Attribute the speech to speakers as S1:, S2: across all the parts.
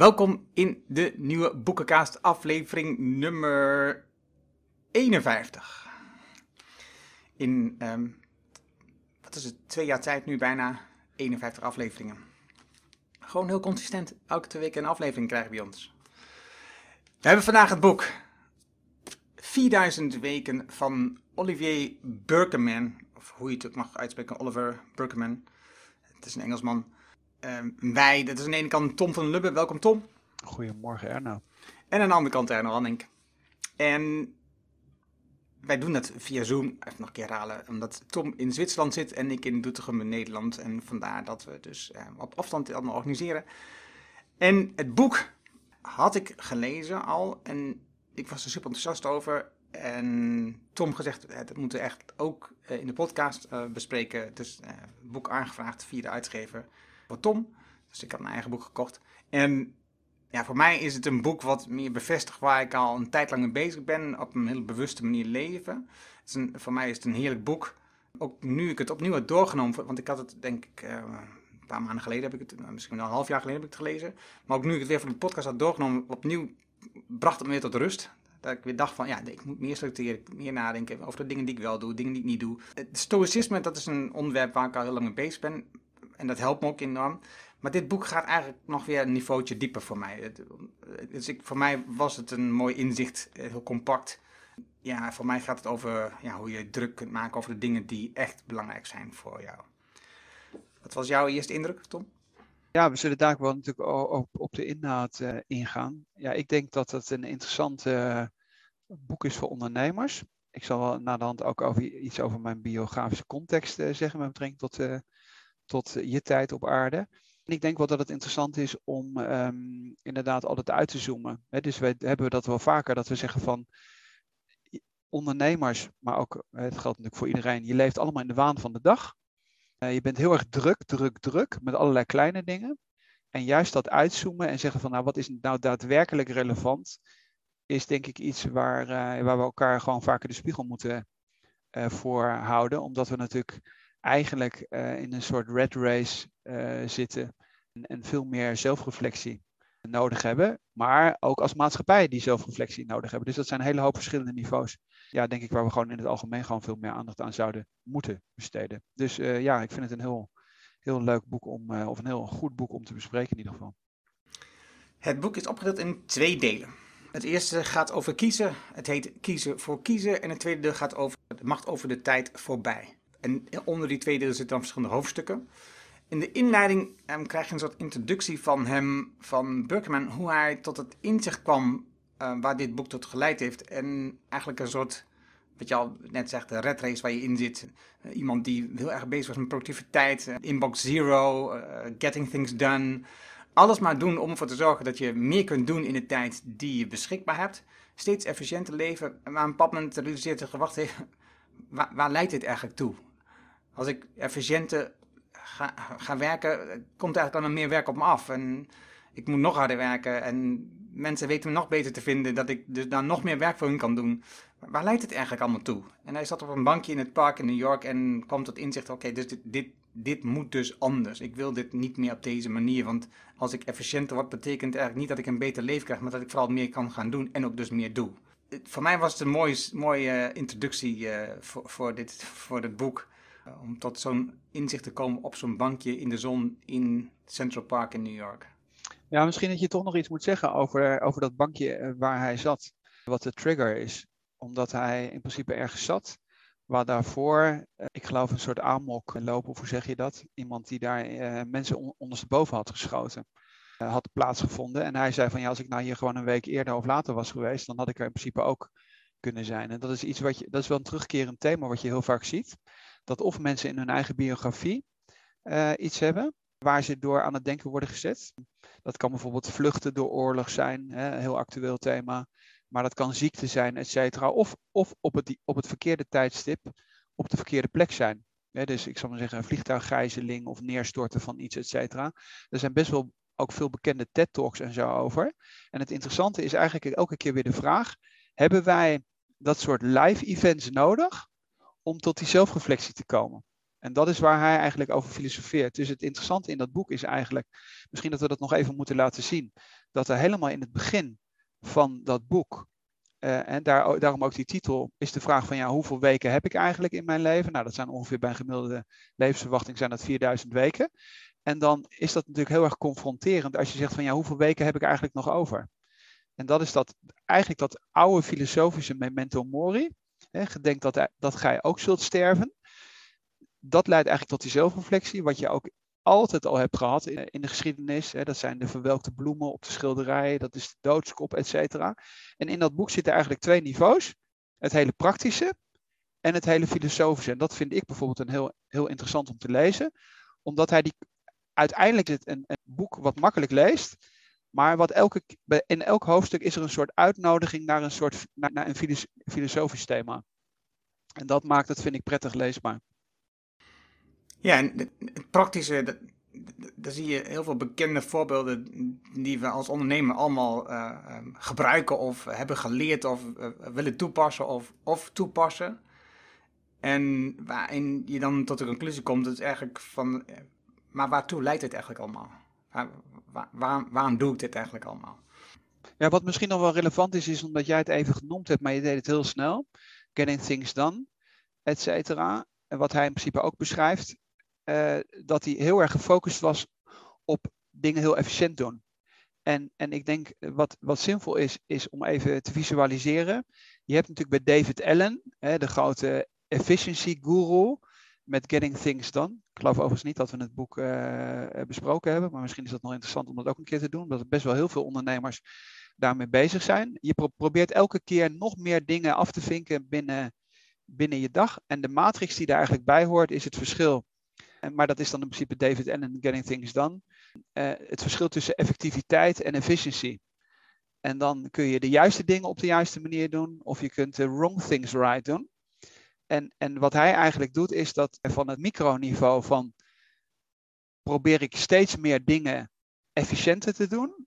S1: Welkom in de nieuwe Boekenkaast aflevering nummer 51. In, ehm, wat is het, twee jaar tijd nu bijna 51 afleveringen. Gewoon heel consistent, elke twee weken een aflevering krijgen bij ons. We hebben vandaag het boek 4000 weken van Olivier Burkeman, of hoe je het ook mag uitspreken, Oliver Burkeman. Het is een Engelsman. Um, wij, dat is aan de ene kant Tom van Lubbe. Welkom Tom.
S2: Goedemorgen Erno.
S1: En aan de andere kant Erno Hanning. En wij doen dat via Zoom, even nog een keer herhalen, omdat Tom in Zwitserland zit en ik in Doetinchem in Nederland. En vandaar dat we dus uh, op afstand allemaal organiseren. En het boek had ik gelezen al en ik was er super enthousiast over. En Tom gezegd, dat moeten we echt ook uh, in de podcast uh, bespreken. Dus het boek aangevraagd via de uitgever Tom. Dus ik had mijn eigen boek gekocht. En ja, voor mij is het een boek wat meer bevestigt waar ik al een tijd lang mee bezig ben. Op een hele bewuste manier leven. Het is een, voor mij is het een heerlijk boek. Ook nu ik het opnieuw heb doorgenomen, want ik had het denk ik uh, een paar maanden geleden heb ik het, misschien wel een half jaar geleden heb ik het gelezen. Maar ook nu ik het weer voor de podcast had doorgenomen, opnieuw bracht het me weer tot rust. Dat ik weer dacht van, ja, ik moet meer structureren, meer nadenken over de dingen die ik wel doe, dingen die ik niet doe. Het stoïcisme, dat is een onderwerp waar ik al heel lang mee bezig ben. En dat helpt me ook enorm. Maar dit boek gaat eigenlijk nog weer een niveautje dieper voor mij. Dus ik, voor mij was het een mooi inzicht, eh, heel compact. Ja, voor mij gaat het over ja, hoe je druk kunt maken over de dingen die echt belangrijk zijn voor jou. Wat was jouw eerste indruk, Tom?
S2: Ja, we zullen daar wel natuurlijk ook op de inhoud uh, ingaan. Ja, ik denk dat het een interessant uh, boek is voor ondernemers. Ik zal wel na de hand ook over, iets over mijn biografische context zeggen met betrekking tot tot je tijd op aarde. En ik denk wel dat het interessant is om um, inderdaad altijd uit te zoomen. dus we hebben dat wel vaker, dat we zeggen van ondernemers, maar ook, het geldt natuurlijk voor iedereen, je leeft allemaal in de waan van de dag. Uh, je bent heel erg druk, druk, druk met allerlei kleine dingen. En juist dat uitzoomen en zeggen van nou wat is nou daadwerkelijk relevant, is denk ik iets waar, uh, waar we elkaar gewoon vaker de spiegel moeten uh, voor houden. Omdat we natuurlijk eigenlijk uh, in een soort red race uh, zitten en, en, veel meer zelfreflectie nodig hebben, maar ook als maatschappij die zelfreflectie nodig hebben. Dus dat zijn een hele hoop verschillende niveaus. Ja, denk ik waar we gewoon in het algemeen gewoon veel meer aandacht aan zouden moeten besteden. Dus uh, ja, ik vind het een heel, heel leuk boek om, of een heel goed boek om te bespreken in ieder geval.
S1: Het boek is opgedeeld in twee delen. Het eerste gaat over kiezen. Het heet Kiezen voor kiezen. En het tweede deel gaat over de macht over de tijd voorbij. En onder die twee delen zitten dan verschillende hoofdstukken. In de inleiding um, krijg je een soort introductie van hem, van Burkeman, hoe hij tot het inzicht kwam uh, waar dit boek tot geleid heeft. En eigenlijk een soort, wat je al net zegt, de red race waar je in zit. Uh, iemand die heel erg bezig was met productiviteit, uh, inbox zero, getting things done. Alles maar doen om ervoor te zorgen dat je meer kunt doen in de tijd die je beschikbaar hebt. Steeds efficiënter leven. Maar een bepaald moment realiseert zich, wacht waar, waar leidt dit eigenlijk toe? Als ik efficiënter ga, werken, komt eigenlijk dan meer werk op me af. En ik moet nog harder werken en mensen weten me nog beter te vinden, dat ik dus dan nog meer werk voor hun kan doen. Waar leidt het eigenlijk allemaal toe? En hij zat op een bankje in het park in New York en kwam tot inzicht, oké, dus dit, dit, dit moet dus anders. Ik wil dit niet meer op deze manier, want als ik efficiënter word, betekent eigenlijk niet dat ik een beter leven krijg, maar dat ik vooral meer kan gaan doen en ook dus meer doe. Voor mij was het een mooie, mooie introductie uh, voor, voor, dit, voor dit boek. Eh, om tot zo'n inzicht te komen op zo'n bankje in de zon in Central Park in New York.
S2: Ja, misschien dat je toch nog iets moet zeggen over, over dat bankje eh, waar hij zat. Wat de trigger is. Omdat hij in principe ergens zat. Waar daarvoor, eh, ik geloof een soort amok lopen, of hoe zeg je dat? Iemand die daar mensen on ondersteboven had geschoten. Had plaatsgevonden. En hij zei van ja, als ik nou hier gewoon een week eerder of later was geweest, dan had ik er in principe ook kunnen zijn. En dat is iets wat je, dat is wel een terugkerend thema wat je heel vaak ziet dat of mensen in hun eigen biografie uh, iets hebben waar ze door aan het denken worden gezet. Dat kan bijvoorbeeld vluchten door oorlog zijn, hè, heel actueel thema. Maar dat kan ziekte zijn, et cetera. Of, of op, het, op het verkeerde tijdstip op de verkeerde plek zijn. dus ik zal maar zeggen, een vliegtuiggijzeling of neerstorten van iets, et cetera. Er zijn best wel ook veel bekende TED-talks en zo over. En het interessante is eigenlijk elke keer weer de vraag: hebben wij dat soort live events nodig om tot die zelfreflectie te komen. En dat is waar hij eigenlijk over filosofeert. Dus het interessante in dat boek is eigenlijk, misschien dat we dat nog even moeten laten zien, dat er helemaal in het begin van dat boek, uh, en daar, daarom ook die titel, is de vraag van ja, hoeveel weken heb ik eigenlijk in mijn leven? Nou, dat zijn ongeveer bij een gemiddelde levensverwachting zijn dat 4000 weken. En dan is dat natuurlijk heel erg confronterend als je zegt van ja, hoeveel weken heb ik eigenlijk nog over? En dat is dat, eigenlijk dat oude filosofische memento mori. Hè, gedenk dat, dat gij ook zult sterven. Dat leidt eigenlijk tot die zelfreflectie, wat je ook altijd al hebt gehad in, de geschiedenis. Hè, dat zijn de verwelkte bloemen op de schilderij, dat is de doodskop, et cetera. En in dat boek zitten eigenlijk twee niveaus. Het hele praktische en het hele filosofische. En dat vind ik bijvoorbeeld een heel, heel interessant om te lezen. Omdat hij die, uiteindelijk een, een boek wat makkelijk leest. Maar wat elke, in elk hoofdstuk is er een soort uitnodiging naar een, soort, naar, een filosofisch thema. En dat maakt het, vind ik, prettig leesbaar.
S1: Ja, en het praktische, daar zie je heel veel bekende voorbeelden die we als ondernemer allemaal uh, gebruiken of hebben geleerd of uh, willen toepassen of, of toepassen. En waarin je dan tot de conclusie komt, dat is eigenlijk van, maar waartoe leidt dit eigenlijk allemaal? Waar, waar, waarom doe ik dit eigenlijk allemaal?
S2: Ja, wat misschien nog wel relevant is, is omdat jij het even genoemd hebt, maar je deed het heel snel. Getting things done, et cetera. En wat hij in principe ook beschrijft, uh, dat hij heel erg gefocust was op dingen heel efficiënt doen. En, en ik denk wat, wat zinvol is, is om even te visualiseren. Je hebt natuurlijk bij David Allen, hè, de grote efficiency guru, met Getting Things Done. Ik geloof overigens niet dat we het boek uh, besproken hebben, maar misschien is dat nog interessant om dat ook een keer te doen, omdat er best wel heel veel ondernemers daarmee bezig zijn. Je pro probeert elke keer nog meer dingen af te vinken binnen, binnen je dag. En de matrix die daar eigenlijk bij hoort, is het verschil maar dat is dan in principe David Allen, Getting Things Done. Het verschil tussen effectiviteit en efficiency. En dan kun je de juiste dingen op de juiste manier doen, of je kunt de wrong things right doen. En, en wat hij eigenlijk doet, is dat van het microniveau van probeer ik steeds meer dingen efficiënter te doen,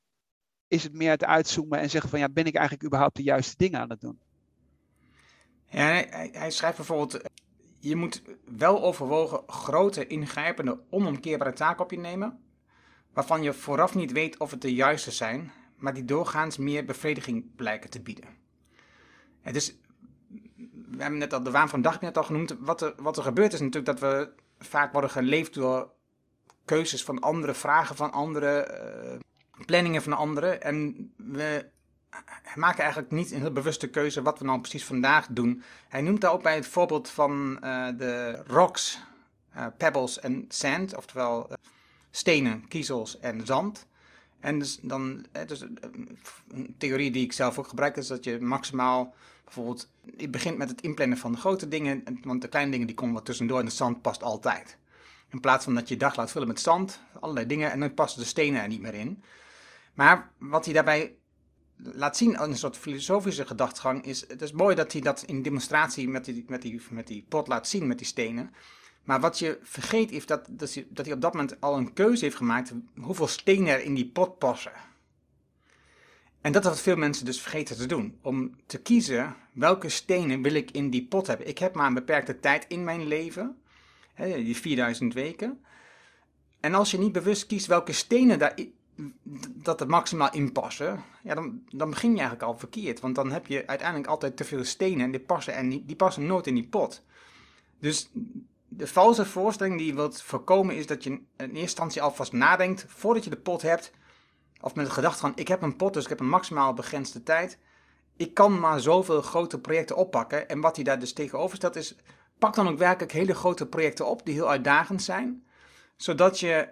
S2: is het meer het uitzoomen en zeggen van ja, ben ik eigenlijk überhaupt de juiste dingen aan het doen?
S1: Ja, hij, hij schrijft bijvoorbeeld je moet wel overwogen grote, ingrijpende, onomkeerbare taken op je nemen, waarvan je vooraf niet weet of het de juiste zijn, maar die doorgaans meer bevrediging blijken te bieden. Het is, we hebben net al de waan van de dag net al genoemd. Wat er, wat er gebeurt is natuurlijk dat we vaak worden geleefd door keuzes van anderen, vragen van anderen, uh, planningen van anderen. En we maken eigenlijk niet een heel bewuste keuze wat we nou precies vandaag doen. Hij noemt daar ook bij het voorbeeld van uh, de rocks, uh, pebbles en sand, oftewel stenen, kiezels en zand. En dus dan, dus een theorie die ik zelf ook gebruik, is dat je maximaal bijvoorbeeld, je begint met het inplannen van de grote dingen, want de kleine dingen die komen wat tussendoor en de zand past altijd. In plaats van dat je je dag laat vullen met zand, allerlei dingen, en dan passen de stenen er niet meer in. Maar wat hij daarbij laat zien een soort filosofische gedachtegang is. Het is mooi dat hij dat in demonstratie met die, met die, met die pot laat zien, met die stenen. Maar wat je vergeet is dat, dat, hij, dat hij op dat moment al een keuze heeft gemaakt hoeveel stenen er in die pot passen. En dat is wat veel mensen dus vergeten te doen. Om te kiezen welke stenen wil ik in die pot hebben. Ik heb maar een beperkte tijd in mijn leven. Die 4000 weken. En als je niet bewust kiest welke stenen daar dat er maximaal in passen, ja, dan, dan begin je eigenlijk al verkeerd. Want dan heb je uiteindelijk altijd te veel stenen en die passen, en die, die passen nooit in die pot. Dus de valse voorstelling die je wilt voorkomen is dat je in eerste instantie alvast nadenkt voordat je de pot hebt. Of met de gedachte van ik heb een pot, dus ik heb een maximaal begrensde tijd. Ik kan maar zoveel grote projecten oppakken. En wat hij daar dus tegenover stelt is, pak dan ook werkelijk hele grote projecten op die heel uitdagend zijn. Zodat je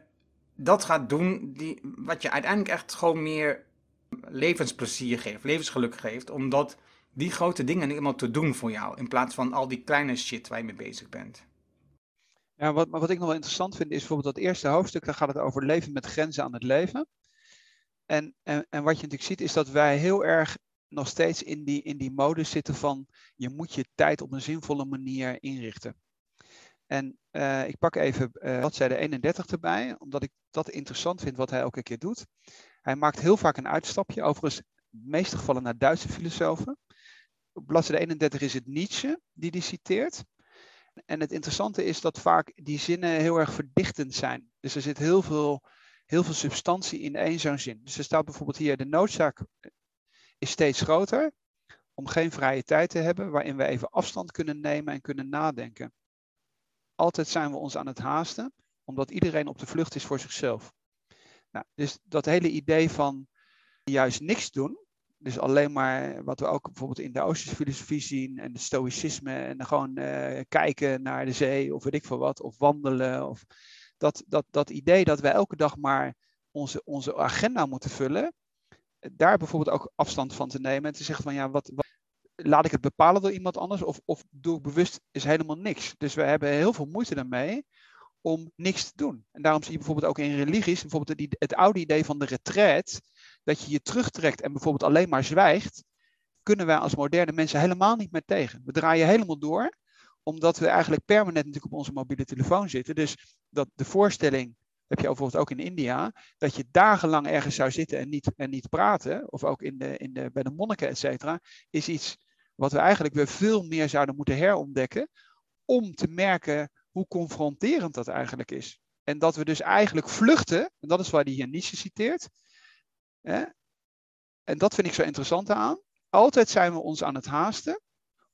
S1: dat gaat doen die, wat je uiteindelijk echt gewoon meer levensplezier geeft, levensgeluk geeft, omdat die grote dingen helemaal te doen voor jou, in plaats van al die kleine shit waar je mee bezig bent.
S2: Ja, wat, wat ik nog wel interessant vind is bijvoorbeeld dat eerste hoofdstuk, daar gaat het over leven met grenzen aan het leven. En, en, en wat je natuurlijk ziet is dat wij heel erg nog steeds in die, in die modus zitten van je moet je tijd op een zinvolle manier inrichten. En uh, ik pak even uh, bladzijde 31 erbij, omdat ik dat interessant vind wat hij elke keer doet. Hij maakt heel vaak een uitstapje, overigens in de meeste gevallen naar Duitse filosofen. Op bladzijde 31 is het Nietzsche die hij citeert. En het interessante is dat vaak die zinnen heel erg verdichtend zijn. Dus er zit heel veel, heel veel substantie in één zo'n zin. Dus er staat bijvoorbeeld hier, de noodzaak is steeds groter om geen vrije tijd te hebben waarin we even afstand kunnen nemen en kunnen nadenken. Altijd zijn we ons aan het haasten, omdat iedereen op de vlucht is voor zichzelf. Nou, dus dat hele idee van juist niks doen, dus alleen maar wat we ook bijvoorbeeld in de Oosterse filosofie zien en de stoïcisme en gewoon uh, kijken naar de zee of weet ik veel wat, of wandelen. Of dat, dat, dat idee dat wij elke dag maar onze, onze agenda moeten vullen, daar bijvoorbeeld ook afstand van te nemen en te zeggen van ja, wat, laat ik het bepalen door iemand anders of, of doe ik bewust is helemaal niks. Dus we hebben heel veel moeite daarmee om niks te doen. En daarom zie je bijvoorbeeld ook in religies, bijvoorbeeld het, het oude idee van de retreat, dat je je terugtrekt en bijvoorbeeld alleen maar zwijgt, kunnen wij als moderne mensen helemaal niet meer tegen. We draaien helemaal door, omdat we eigenlijk permanent natuurlijk op onze mobiele telefoon zitten. Dus dat de voorstelling, heb je bijvoorbeeld ook in India, dat je dagenlang ergens zou zitten en niet, en niet praten, of ook in de, in de, bij de monniken, et cetera, is iets wat we eigenlijk weer veel meer zouden moeten herontdekken, om te merken hoe confronterend dat eigenlijk is. En dat we dus eigenlijk vluchten, en dat is waar hij hier Nietzsche citeert, Hè? En dat vind ik zo interessant aan. Altijd zijn we ons aan het haasten,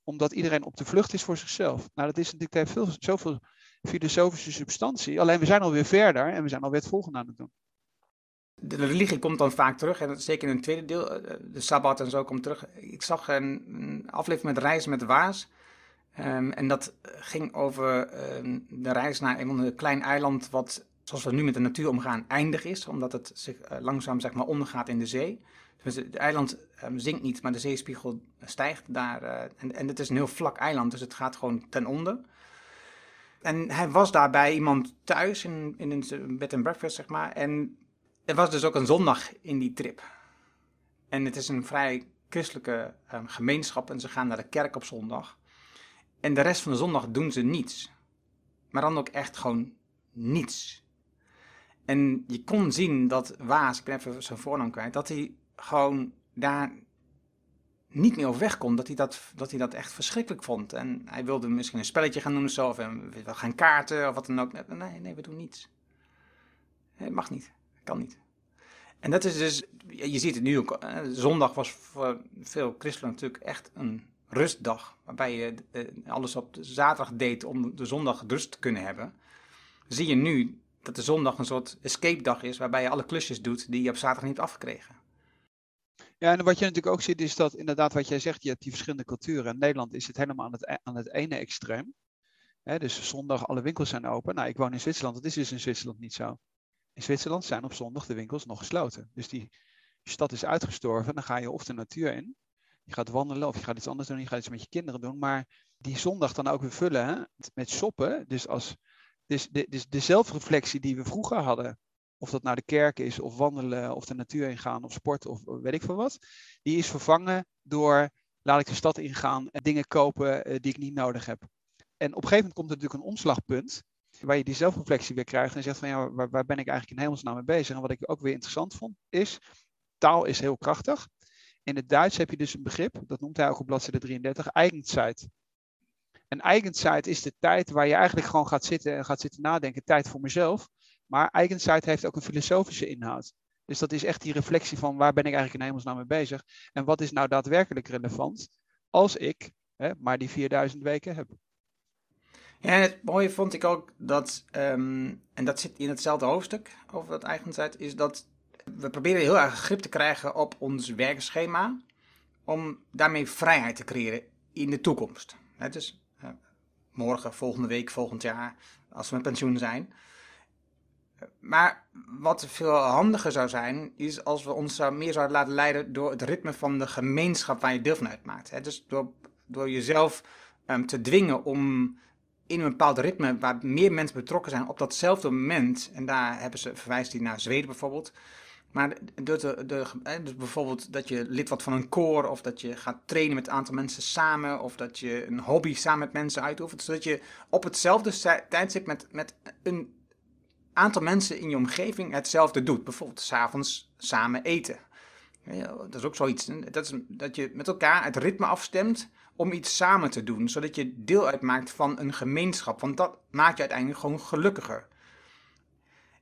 S2: omdat iedereen op de vlucht is voor zichzelf. Nou, dat is natuurlijk heeft veel, zoveel filosofische substantie. Alleen we zijn alweer verder en we zijn alweer het volgende aan het doen.
S1: De religie komt dan vaak terug, en zeker in het tweede deel, eh, de Sabbat en zo komt terug. Ik zag een, aflevering met Reis met Waas. Um, en dat ging over um, de reis naar een klein eiland wat zoals we nu met de natuur omgaan, eindig is, omdat het zich uh, langzaam zeg maar, ondergaat in de zee. Het eiland um, zinkt niet, maar de zeespiegel stijgt daar. Uh, en, en het is een heel vlak eiland, dus het gaat gewoon ten onder. En hij was daar bij iemand thuis in, in een bed and breakfast, zeg maar. En er was dus ook een zondag in die trip. En het is een vrij christelijke um, gemeenschap en ze gaan naar de kerk op zondag. En de rest van de zondag doen ze niets. Maar dan ook echt gewoon niets. En je kon zien dat Waas, ik ben even zijn voornaam kwijt, dat hij gewoon daar niet meer over weg kon. Dat hij dat, dat hij dat echt verschrikkelijk vond. En hij wilde misschien een spelletje gaan doen of zo, of we gaan kaarten of wat dan ook. Nee, nee, we doen niets. Het mag niet, kan niet. En dat is dus, je ziet het nu ook, zondag was voor veel christenen natuurlijk echt een rustdag. Waarbij je eh, alles op zaterdag deed om de zondag rust te kunnen hebben. Zie je nu dat de zondag een soort escape dag is, waarbij je alle klusjes doet die je op zaterdag niet afgekregen.
S2: Ja, en wat je natuurlijk ook ziet is dat inderdaad wat jij zegt, je hebt die verschillende culturen. In Nederland is het helemaal aan het, e-, aan het ene extreem. dus zondag alle winkels zijn open. Nou, ik woon in Zwitserland, dat is dus in Zwitserland niet zo. In Zwitserland zijn op zondag de winkels nog gesloten. Dus die stad is uitgestorven. Dan ga je of de natuur in, je gaat wandelen of je gaat iets anders doen, je gaat iets met je kinderen doen. Maar die zondag dan ook weer vullen met shoppen. Dus als dus dus de zelfreflectie die we vroeger hadden, of dat nou de kerk is, of wandelen, of de natuur ingaan, of sport, of weet ik veel wat, die is vervangen door laat ik de stad ingaan en dingen kopen eh, die ik niet nodig heb. En op een gegeven moment komt er natuurlijk een omslagpunt, waar je die zelfreflectie weer krijgt en zegt van ja, waar, waar ben ik eigenlijk in hemelsnaam mee bezig? En wat ik ook weer interessant vond, is, taal is heel krachtig. In het Duits heb je dus een begrip, dat noemt hij ook op bladzijde 33, Eigenzeit. En Eigenzeit is de tijd waar je eigenlijk gewoon gaat zitten en gaat zitten nadenken. Tijd voor mezelf. Maar Eigenzeit heeft ook een filosofische inhoud. Dus dat is echt die reflectie van waar ben ik eigenlijk in hemelsnaam mee bezig. En wat is nou daadwerkelijk relevant als ik hè, maar die 4000 weken heb.
S1: Ja, en het mooie vond ik ook dat, um, en dat zit in hetzelfde hoofdstuk over dat eigenzeit, is dat we proberen heel erg grip te krijgen op ons werkschema om daarmee vrijheid te creëren in de toekomst. Het is morgen, volgende week, volgend jaar, als we met pensioen zijn. Maar wat veel handiger zou zijn, is als we ons meer zouden laten leiden door het ritme van de gemeenschap waar je deel van uitmaakt. Dus door, door jezelf um, te dwingen om in een bepaald ritme waar meer mensen betrokken zijn op datzelfde moment, en daar hebben ze, verwijst hij naar Zweden bijvoorbeeld, maar de, de, dus bijvoorbeeld dat je lid wordt van een koor, of dat je gaat trainen met een aantal mensen samen, of dat je een hobby samen met mensen uitoefent, zodat je op hetzelfde tijdstip met, met een aantal mensen in je omgeving hetzelfde doet. Bijvoorbeeld s'avonds samen eten. Dat is ook zoiets. Dat, is, dat je met elkaar het ritme afstemt om iets samen te doen, zodat je deel uitmaakt van een gemeenschap. Want dat maakt je uiteindelijk gewoon gelukkiger.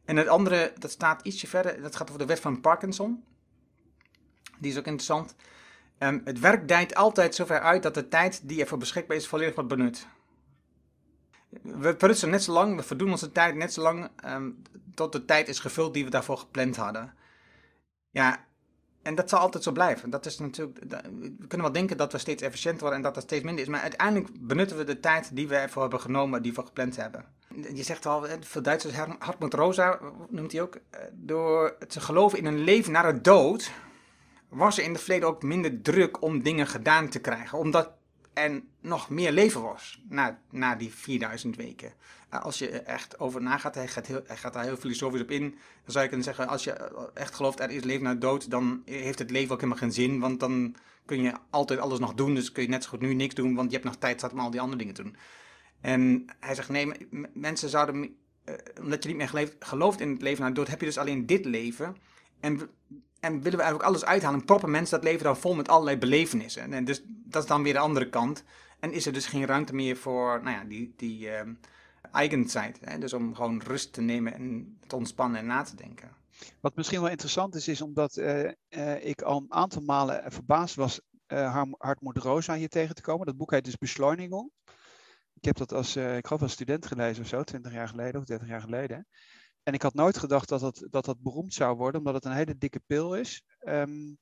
S1: En het andere, dat staat ietsje verder, dat gaat over de wet van Parkinson. Die is ook interessant. Um, het werk dijt altijd zover uit dat de tijd die ervoor beschikbaar is volledig wordt benut. We prutsen net zo lang, we verdoen onze tijd net zo lang um, tot de tijd is gevuld die we daarvoor gepland hadden. Ja, en dat zal altijd zo blijven. Dat is natuurlijk, we kunnen wel denken dat we steeds efficiënter worden en dat dat steeds minder is. Maar uiteindelijk benutten we de tijd die we ervoor hebben genomen, die we gepland hebben. Je zegt al, veel Duitsers, Hartmut Rosa noemt hij ook, eh, door te geloven in een leven na de dood, was er in het verleden ook minder druk om dingen gedaan te krijgen. Omdat er nog meer leven was na, na die 4000 weken. Eh, als je echt over nagaat, hij gaat, heel, hij gaat daar heel filosofisch op in. Dan zou je kunnen zeggen, als je echt gelooft er is leven na dood, dan heeft het leven ook helemaal geen zin. Want dan kun je altijd alles nog doen. Dus kun je net zo goed nu niks doen, want je hebt nog tijd om al die andere dingen te doen. En hij zegt, nee, mensen zouden, uh, omdat je niet meer gelooft in het leven na dood, heb je dus alleen dit leven. En en willen we eigenlijk alles uithalen. Proppen mensen dat leven dan vol met allerlei belevenissen. En dus dat is dan weer de andere kant. En is er dus geen ruimte meer voor nou ja, die, die uh, eigen tijd. Dus om gewoon rust te nemen en te ontspannen en na te denken.
S2: Wat misschien wel interessant is, is omdat uh, uh, ik al een aantal malen verbaasd was uh, Hartmut Rosa hier tegen te komen. Dat boek heet dus. Ik heb dat als, ik geloof als student gelezen of zo, 20 jaar geleden of 30 jaar geleden. En ik had nooit gedacht dat dat, dat dat beroemd zou worden, omdat het een hele dikke pil is. Um,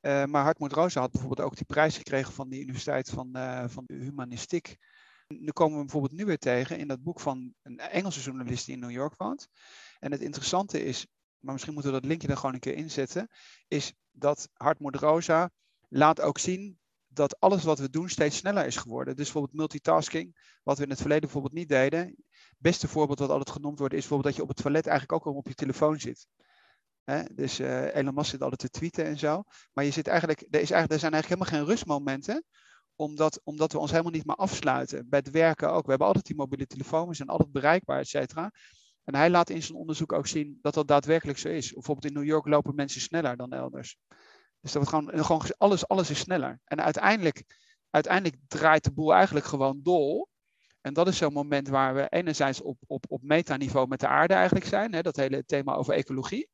S2: uh, maar Hartmut Rosa had bijvoorbeeld ook die prijs gekregen van de Universiteit van, uh, van de Humanistiek. Nu komen we bijvoorbeeld nu weer tegen in dat boek van een Engelse journalist die in New York woont. En het interessante is, maar misschien moeten we dat linkje er gewoon een keer inzetten, is dat Hartmut Rosa laat ook zien dat alles wat we doen steeds sneller is geworden. Dus bijvoorbeeld multitasking, wat we in het verleden bijvoorbeeld niet deden beste voorbeeld wat altijd genoemd wordt, is bijvoorbeeld dat je op het toilet eigenlijk ook al op je telefoon zit. dus uh, Elon Musk zit altijd te tweeten en zo. Maar je zit eigenlijk, er, is eigenlijk, er zijn eigenlijk helemaal geen rustmomenten. Omdat, omdat we ons helemaal niet meer afsluiten. Bij het werken ook. We hebben altijd die mobiele telefoon. We zijn altijd bereikbaar, et cetera. En hij laat in zijn onderzoek ook zien dat dat daadwerkelijk zo is. Bijvoorbeeld in New York lopen mensen sneller dan elders. Dus dat wordt gewoon, gewoon alles, alles is sneller. En uiteindelijk, uiteindelijk draait de boel eigenlijk gewoon dol. En dat is zo'n moment waar we enerzijds op, op, op metaniveau met de aarde eigenlijk zijn. Hè, dat hele thema over ecologie.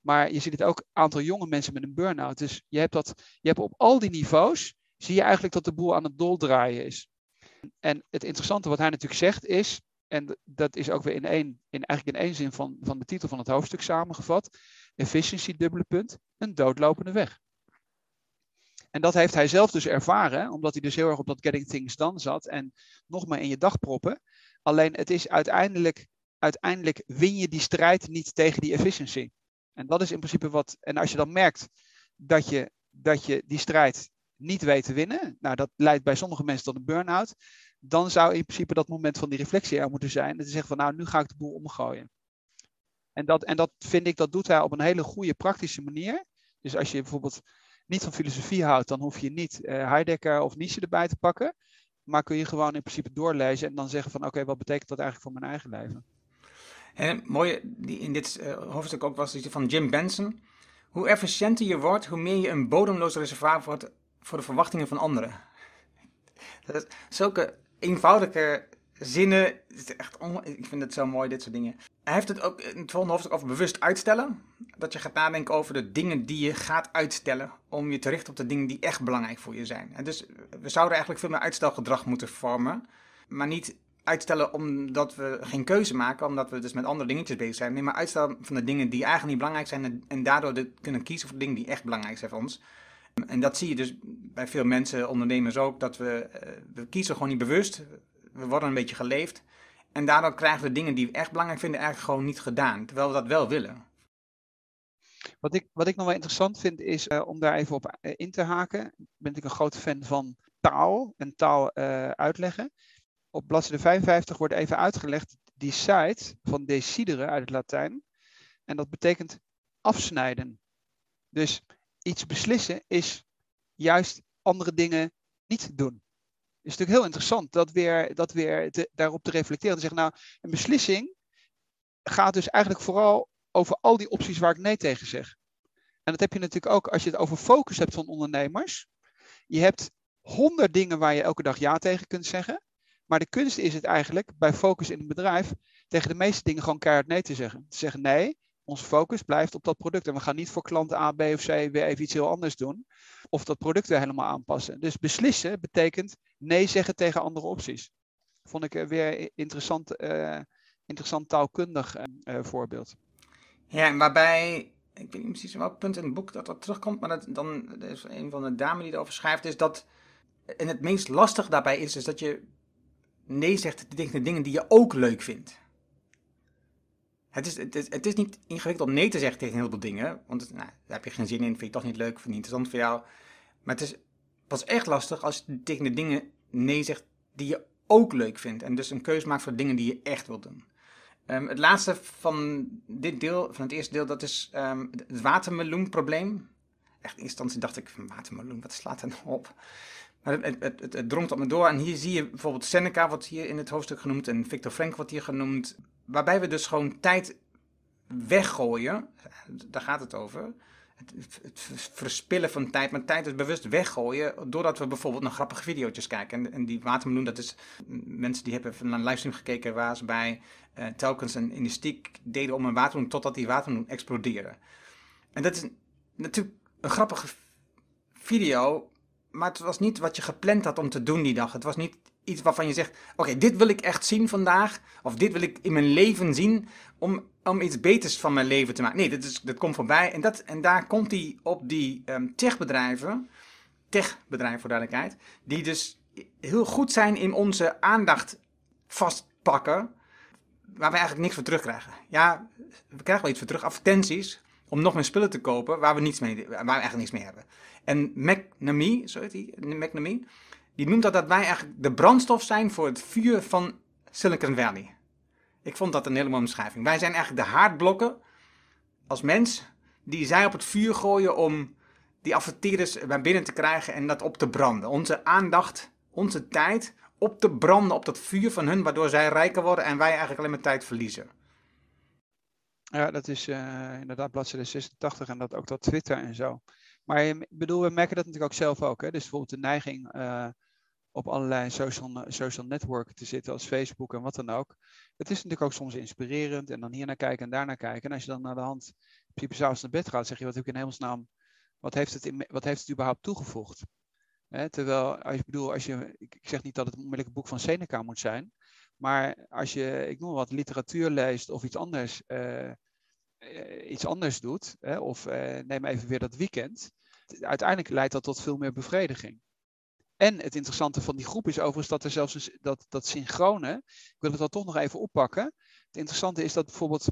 S2: Maar je ziet het ook aantal jonge mensen met een burn-out. Dus je hebt, dat, je hebt op al die niveaus, zie je eigenlijk dat de boel aan het doldraaien is. En het interessante wat hij natuurlijk zegt is, en dat is ook weer in één, in, eigenlijk in één zin van, van de titel van het hoofdstuk samengevat, efficiency dubbele punt, een doodlopende weg. En dat heeft hij zelf dus ervaren, omdat hij dus heel erg op dat Getting Things Done zat en nog maar in je dag proppen. Alleen het is uiteindelijk, uiteindelijk win je die strijd niet tegen die efficiency. En dat is in principe wat, en als je dan merkt dat je, dat je die strijd niet weet te winnen, nou dat leidt bij sommige mensen tot een burn-out, dan zou in principe dat moment van die reflectie er moeten zijn. En te zeggen van nou, nu ga ik de boel omgooien. En dat, en dat vind ik, dat doet hij op een hele goede praktische manier. Dus als je bijvoorbeeld niet van filosofie houdt, dan hoef je niet uh, Heidegger of Nietzsche erbij te pakken. Maar kun je gewoon in principe doorlezen en dan zeggen van oké, wat betekent dat eigenlijk voor mijn eigen leven?
S1: En mooie die in dit uh, hoofdstuk ook was van Jim Benson. Hoe efficiënter je wordt, hoe meer je een bodemloos reservoir wordt voor de verwachtingen van anderen. zulke eenvoudige zinnen. Echt ik vind het zo mooi, dit soort dingen. Hij heeft het ook in het volgende hoofdstuk over bewust uitstellen. Dat je gaat nadenken over de dingen die je gaat uitstellen. Om je te richten op de dingen die echt belangrijk voor je zijn. En dus we zouden eigenlijk veel meer uitstelgedrag moeten vormen. Maar niet uitstellen omdat we geen keuze maken, omdat we dus met andere dingetjes bezig zijn. Nee, maar uitstellen van de dingen die eigenlijk niet belangrijk zijn. En, daardoor kunnen kiezen voor de dingen die echt belangrijk zijn voor ons. En dat zie je dus bij veel mensen, ondernemers ook, dat we, eh, we kiezen gewoon niet bewust we worden een beetje geleefd. En daardoor krijgen we dingen die we echt belangrijk vinden eigenlijk gewoon niet gedaan. Terwijl we dat wel willen.
S2: Wat ik, wat ik nog wel interessant vind is uh, om daar even op uh, in te haken. Ben ik een grote fan van taal en taal uh, uitleggen. Op bladzijde 55 wordt even uitgelegd die site van decidere uit het Latijn. En dat betekent afsnijden. Dus iets beslissen is juist andere dingen niet doen is natuurlijk heel interessant dat weer, dat weer daarop te reflecteren. Te zeggen, nou, een beslissing gaat dus eigenlijk vooral over al die opties waar ik nee tegen zeg. En dat heb je natuurlijk ook als je het over focus hebt van ondernemers. Je hebt honderd dingen waar je elke dag ja tegen kunt zeggen. Maar de kunst is het eigenlijk bij focus in een bedrijf tegen de meeste dingen gewoon keihard nee te zeggen. Te zeggen nee, onze focus blijft op dat product. En we gaan niet voor klant A, B of C weer even iets heel anders doen. Of dat product weer helemaal aanpassen. Dus beslissen betekent nee zeggen tegen andere opties. Vond ik weer interessant, uh, interessant taalkundig uh, voorbeeld.
S1: Ja, en waarbij, ik weet niet precies welk punt in het boek dat dat terugkomt, maar dat, dan is een van de dames die erover schrijft, is dat, en het meest lastig daarbij is, is dat je nee zegt tegen de dingen die je ook leuk vindt. Het is, het, is, het niet ingewikkeld om nee te zeggen tegen heel veel dingen. Want nou, daar heb je geen zin in, vind je toch niet leuk, vind je niet interessant voor jou. Maar het is pas echt lastig als je tegen de dingen nee zegt die je ook leuk vindt. En dus een keuze maakt voor dingen die je echt wil doen. Um, het laatste van dit deel, van het eerste deel, dat is um, het watermeloenprobleem. Echt in eerste instantie dacht ik, watermeloen, wat slaat er nou op? Het, het, het, het drongt op me door. En hier zie je bijvoorbeeld Seneca, wat hier in het hoofdstuk genoemd, en Victor Frank wordt hier genoemd. Waarbij we dus gewoon tijd weggooien. Daar gaat het over. Het, verspillen van tijd, maar tijd is bewust weggooien. Doordat we bijvoorbeeld naar grappige video's kijken. En, en die watermeloen, dat is mensen die hebben naar een livestream gekeken waar ze bij uh, telkens een elastiek deden om een watermeloen totdat die watermeloen explodeerde. En dat is natuurlijk een grappige video, maar het was niet wat je gepland had om te doen die dag. Het was niet iets waarvan je zegt: Oké, dit wil ik echt zien vandaag. Of dit wil ik in mijn leven zien. Om, om iets beters van mijn leven te maken. Nee, dat, is, dat komt voorbij. En, dat, en daar komt hij op die um, techbedrijven. Techbedrijven voor duidelijkheid. Die dus heel goed zijn in onze aandacht vastpakken. Waar we eigenlijk niks voor terugkrijgen. Ja, we krijgen wel iets voor terug. Advertenties om nog meer spullen te kopen waar we, niets mee, waar we eigenlijk niks mee hebben. En McNamee, zo heet die, McNamee, die noemt dat dat wij eigenlijk de brandstof zijn voor het vuur van Silicon Valley. Ik vond dat een hele mooie omschrijving. Wij zijn eigenlijk de haardblokken als mens die zij op het vuur gooien om die adverteerders naar binnen te krijgen en dat op te branden. Onze aandacht, onze tijd op te branden op dat vuur van hun, waardoor zij rijker worden en wij eigenlijk alleen maar tijd verliezen.
S2: Ja, dat is uh, inderdaad bladzijde 86 en dat ook dat Twitter en zo. Maar ik bedoel, we merken dat natuurlijk ook zelf ook. Hè? Dus bijvoorbeeld de neiging uh, op allerlei social, social networken te zitten, als Facebook en wat dan ook. Het is natuurlijk ook soms inspirerend en dan hier naar kijken en daar naar kijken. En als je dan naar de hand in principe s'avonds naar bed gaat, zeg je, wat heb ik in hemelsnaam, wat heeft het, in, wat heeft het überhaupt toegevoegd? terwijl, als je bedoel, als je, ik zeg niet dat het onmiddellijk een boek van Seneca moet zijn, maar als je, ik noem wat, literatuur leest of iets anders, uh, iets anders doet, hè, of uh, neem even weer dat weekend, uiteindelijk leidt dat tot veel meer bevrediging. En het interessante van die groep is overigens dat er zelfs dat, dat synchrone, ik wil het dan toch nog even oppakken. Het interessante is dat bijvoorbeeld,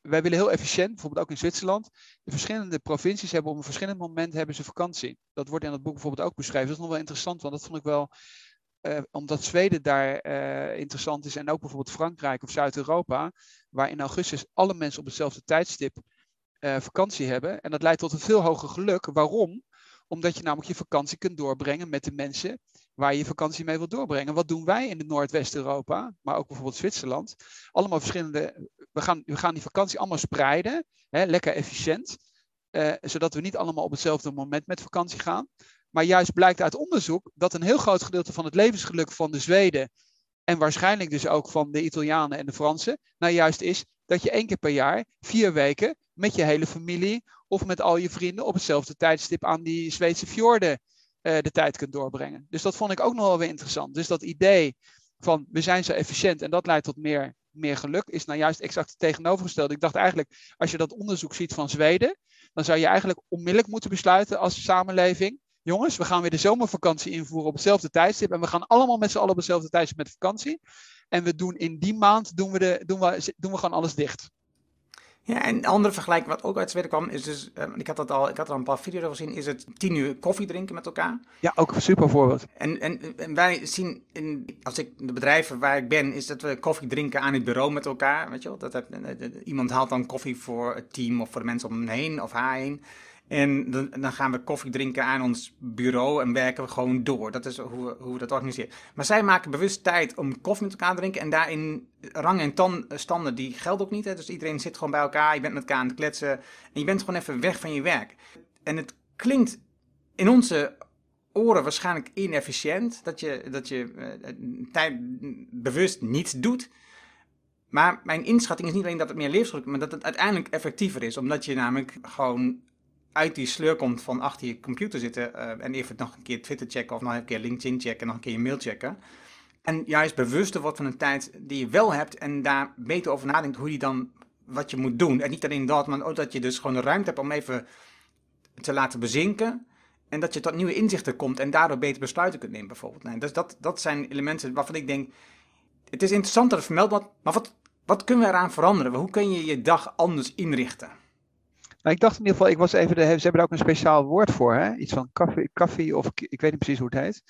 S2: wij willen heel efficiënt, bijvoorbeeld ook in Zwitserland, de verschillende provincies hebben op een verschillend moment hebben ze vakantie. Dat wordt in het boek bijvoorbeeld ook beschreven. Dat is nog wel interessant, want dat vond ik wel, uh, omdat Zweden daar uh, interessant is en ook bijvoorbeeld Frankrijk of Zuid-Europa, waar in augustus alle mensen op hetzelfde tijdstip uh, vakantie hebben. En dat leidt tot een veel hoger geluk. Waarom? Omdat je namelijk je vakantie kunt doorbrengen met de mensen waar je je vakantie mee wilt doorbrengen. Wat doen wij in Noordwest-Europa, maar ook bijvoorbeeld Zwitserland? Allemaal verschillende. We gaan, we gaan die vakantie allemaal spreiden, hè, lekker efficiënt. Zodat we niet allemaal op hetzelfde moment met vakantie gaan. Maar juist blijkt uit onderzoek dat een heel groot gedeelte van het levensgeluk van de Zweden en waarschijnlijk dus ook van de Italianen en de Fransen, nou juist is dat je één keer per jaar, vier weken, met je hele familie of met al je vrienden op hetzelfde tijdstip aan die Zweedse fjorden uh, de tijd kunt doorbrengen. Dus dat vond ik ook nog wel weer interessant. Dus dat idee van we zijn zo efficiënt en dat leidt tot meer, meer geluk, is nou juist exact het tegenovergestelde. Ik dacht eigenlijk, als je dat onderzoek ziet van Zweden, dan zou je eigenlijk onmiddellijk moeten besluiten als samenleving jongens, we gaan weer de zomervakantie invoeren op hetzelfde tijdstip. En we gaan allemaal met z'n allen op hetzelfde tijdstip met vakantie. En we doen in die maand doen we, de, doen we, doen we gewoon alles dicht.
S1: Ja, en een andere vergelijking wat ook uit Zweden kwam, is dus, uh, ik had dat al, ik had er al een paar video's over gezien, is het tien uur koffie drinken met elkaar.
S2: Ja, ook een super voorbeeld.
S1: En, en, en wij zien, in, als ik de bedrijven waar ik ben, is dat we koffie drinken aan het bureau met elkaar, weet je wel. Dat heb, iemand haalt dan koffie voor het team of voor de mensen om hem heen of haar heen. En dan, gaan we koffie drinken aan ons bureau en werken we gewoon door. Dat is hoe we, hoe we dat organiseren. Maar zij maken bewust tijd om koffie met elkaar te drinken. En daarin rang en tan, standen, die gelden ook niet. Hè? Dus iedereen zit gewoon bij elkaar. Je bent met elkaar aan het kletsen. En je bent gewoon even weg van je werk. En het klinkt in onze oren waarschijnlijk inefficiënt. Dat je, dat je uh, tijd bewust niets doet. Maar mijn inschatting is niet alleen dat het meer levensgeluk maar dat het uiteindelijk effectiever is. Omdat je namelijk gewoon uit die sleur komt van achter je computer zitten uh, en even nog een keer Twitter checken of nog een keer LinkedIn checken en nog een keer je mail checken. En juist bewuster wordt van een tijd die je wel hebt en daar beter over nadenkt hoe je dan wat je moet doen. En niet alleen dat, maar ook dat je dus gewoon de ruimte hebt om even te laten bezinken. En dat je tot nieuwe inzichten komt en daardoor beter besluiten kunt nemen, bijvoorbeeld. Dus dat, dat zijn elementen waarvan ik denk. Het is interessant dat het vermeld maar wat, wat kunnen we eraan veranderen? Hoe kun je je dag anders inrichten?
S2: Nou, ik dacht in ieder geval, ik was even de, ze hebben er ook een speciaal woord voor, hè? iets van koffie, of ik weet niet precies hoe het heet.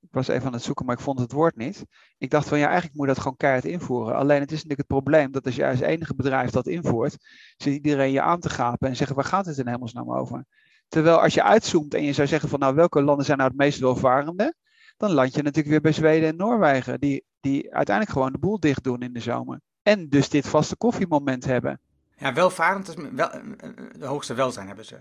S2: Ik was even aan het zoeken, maar ik vond het woord niet. Ik dacht van ja, eigenlijk moet je dat gewoon keihard invoeren. Alleen het is natuurlijk het probleem dat als jij als enige bedrijf dat invoert, zit iedereen je aan te gapen en zeggen waar gaat het in hemelsnaam over? Terwijl als je uitzoomt en je zou zeggen van nou welke landen zijn nou het meest welvarende, dan land je natuurlijk weer bij Zweden en Noorwegen, die, die uiteindelijk gewoon de boel dicht doen in de zomer. En dus dit vaste koffiemoment hebben.
S1: Ja, welvarend is wel, eh, eh, de hoogste welzijn hebben ze.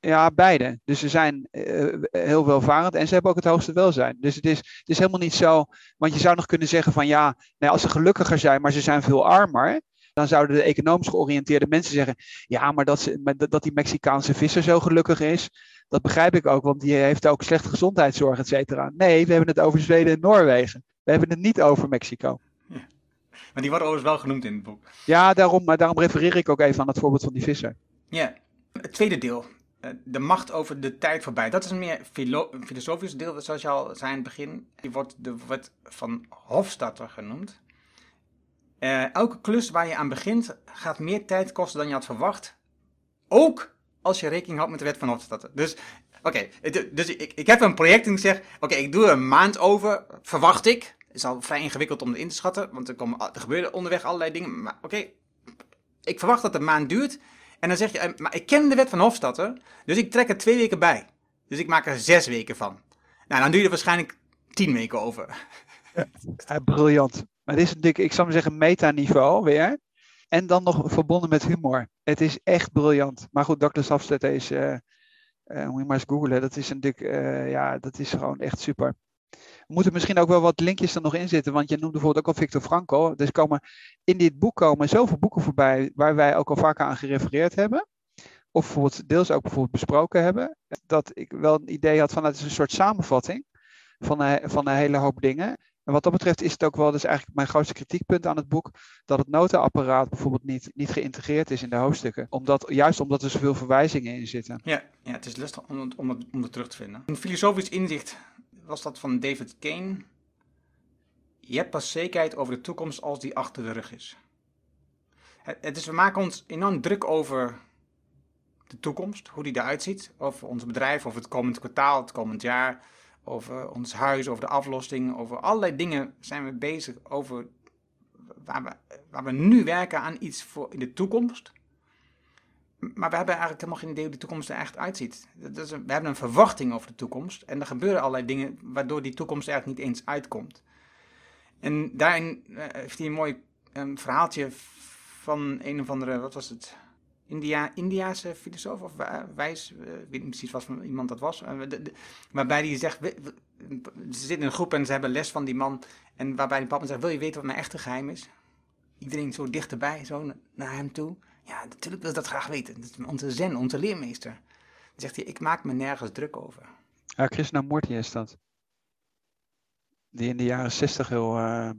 S2: Ja, beide. Dus ze zijn uh, heel welvarend en ze hebben ook het hoogste welzijn. Dus het is, het is helemaal niet zo. Want je zou nog kunnen zeggen van ja, nee, als ze gelukkiger zijn, maar ze zijn veel armer. Dan zouden de economisch georiënteerde mensen zeggen: ja, maar dat, ze, dat die Mexicaanse visser zo gelukkig is, dat begrijp ik ook, want die heeft ook slechte gezondheidszorg, et cetera. Nee, we hebben het over Zweden en Noorwegen. We hebben het niet over Mexico.
S1: Maar die worden overigens wel genoemd in het boek.
S2: Ja, daarom, maar daarom refereer ik ook even aan het voorbeeld van die visser.
S1: Ja, het tweede deel. Eh, de macht over de tijd voorbij. Dat is een meer filo filosofisch deel, zoals je al zei in het begin. Die wordt de wet van Hofstadter genoemd. Uh, elke klus waar je aan begint gaat meer tijd kosten dan je had verwacht. Ook als je rekening houdt met de wet van Hofstadter. Dus, oké, dus ik, ik heb een project en ik zeg, oké, ik doe er een maand over, verwacht ik. Is al vrij ingewikkeld om het in te schatten, want er, komen, er gebeuren onderweg allerlei dingen. Maar oké, ik verwacht dat het een maand duurt. En dan zeg je, eh, maar ik ken de wet van Hofstadter, dus ik trek er twee weken bij. Dus ik maak er zes weken van. Nou, dan je er waarschijnlijk tien weken over.
S2: Ja, briljant. Maar dit is natuurlijk, ik zou maar zeggen, metaniveau weer. En dan nog verbonden met humor. Het is echt briljant. Maar goed, Dr. Safstedt is, uh, moet je maar eens googlen. Dat is natuurlijk, uh, ja, dat is gewoon echt super. Moeten misschien ook wel wat linkjes er nog in zitten, want je noemde bijvoorbeeld ook al Victor Frankl. Dus komen, in dit boek komen zoveel boeken voorbij waar wij ook al vaker aan gerefereerd hebben. Of bijvoorbeeld deels ook bijvoorbeeld besproken hebben. Dat ik wel een idee had van het is een soort samenvatting van een, van een hele hoop dingen. En wat dat betreft is het ook wel, dus eigenlijk mijn grootste kritiekpunt aan het boek, dat het notenapparaat bijvoorbeeld niet, niet geïntegreerd is in de hoofdstukken. Omdat, juist omdat er zoveel verwijzingen in zitten.
S1: Ja, ja het is lastig om om om het terug te vinden. Een filosofisch inzicht was dat van David Kane. Je hebt pas zekerheid over de toekomst als die achter de rug is. Het is, we maken ons enorm druk over de toekomst, hoe die eruit ziet. Over ons bedrijf, over het komend kwartaal, het komend jaar, over ons huis, over de aflossing, over allerlei dingen zijn we bezig over waar we, waar we nu werken aan iets voor in de toekomst. Maar we hebben eigenlijk helemaal geen idee hoe de toekomst er echt uitziet. we hebben een verwachting over de toekomst. En er gebeuren allerlei dingen waardoor die toekomst er eigenlijk niet eens uitkomt. En daarin uh, heeft hij een mooi um, verhaaltje van een of andere, wat was het? India, Indiaanse filosoof of wijs, uh, weet niet precies wat iemand dat was. De, waarbij hij zegt, ze zitten in een groep en ze hebben les van die man. En waarbij die papa zegt, wil je weten wat mijn echte geheim is? Iedereen zo dichterbij, zo naar hem toe. Ja, natuurlijk wil dat graag weten. Dat is onze zen, onze leermeester. Dan zegt hij, ik maak me nergens druk over.
S2: Ja, Krishnamurti is dat. Die in de jaren zestig heel, uh,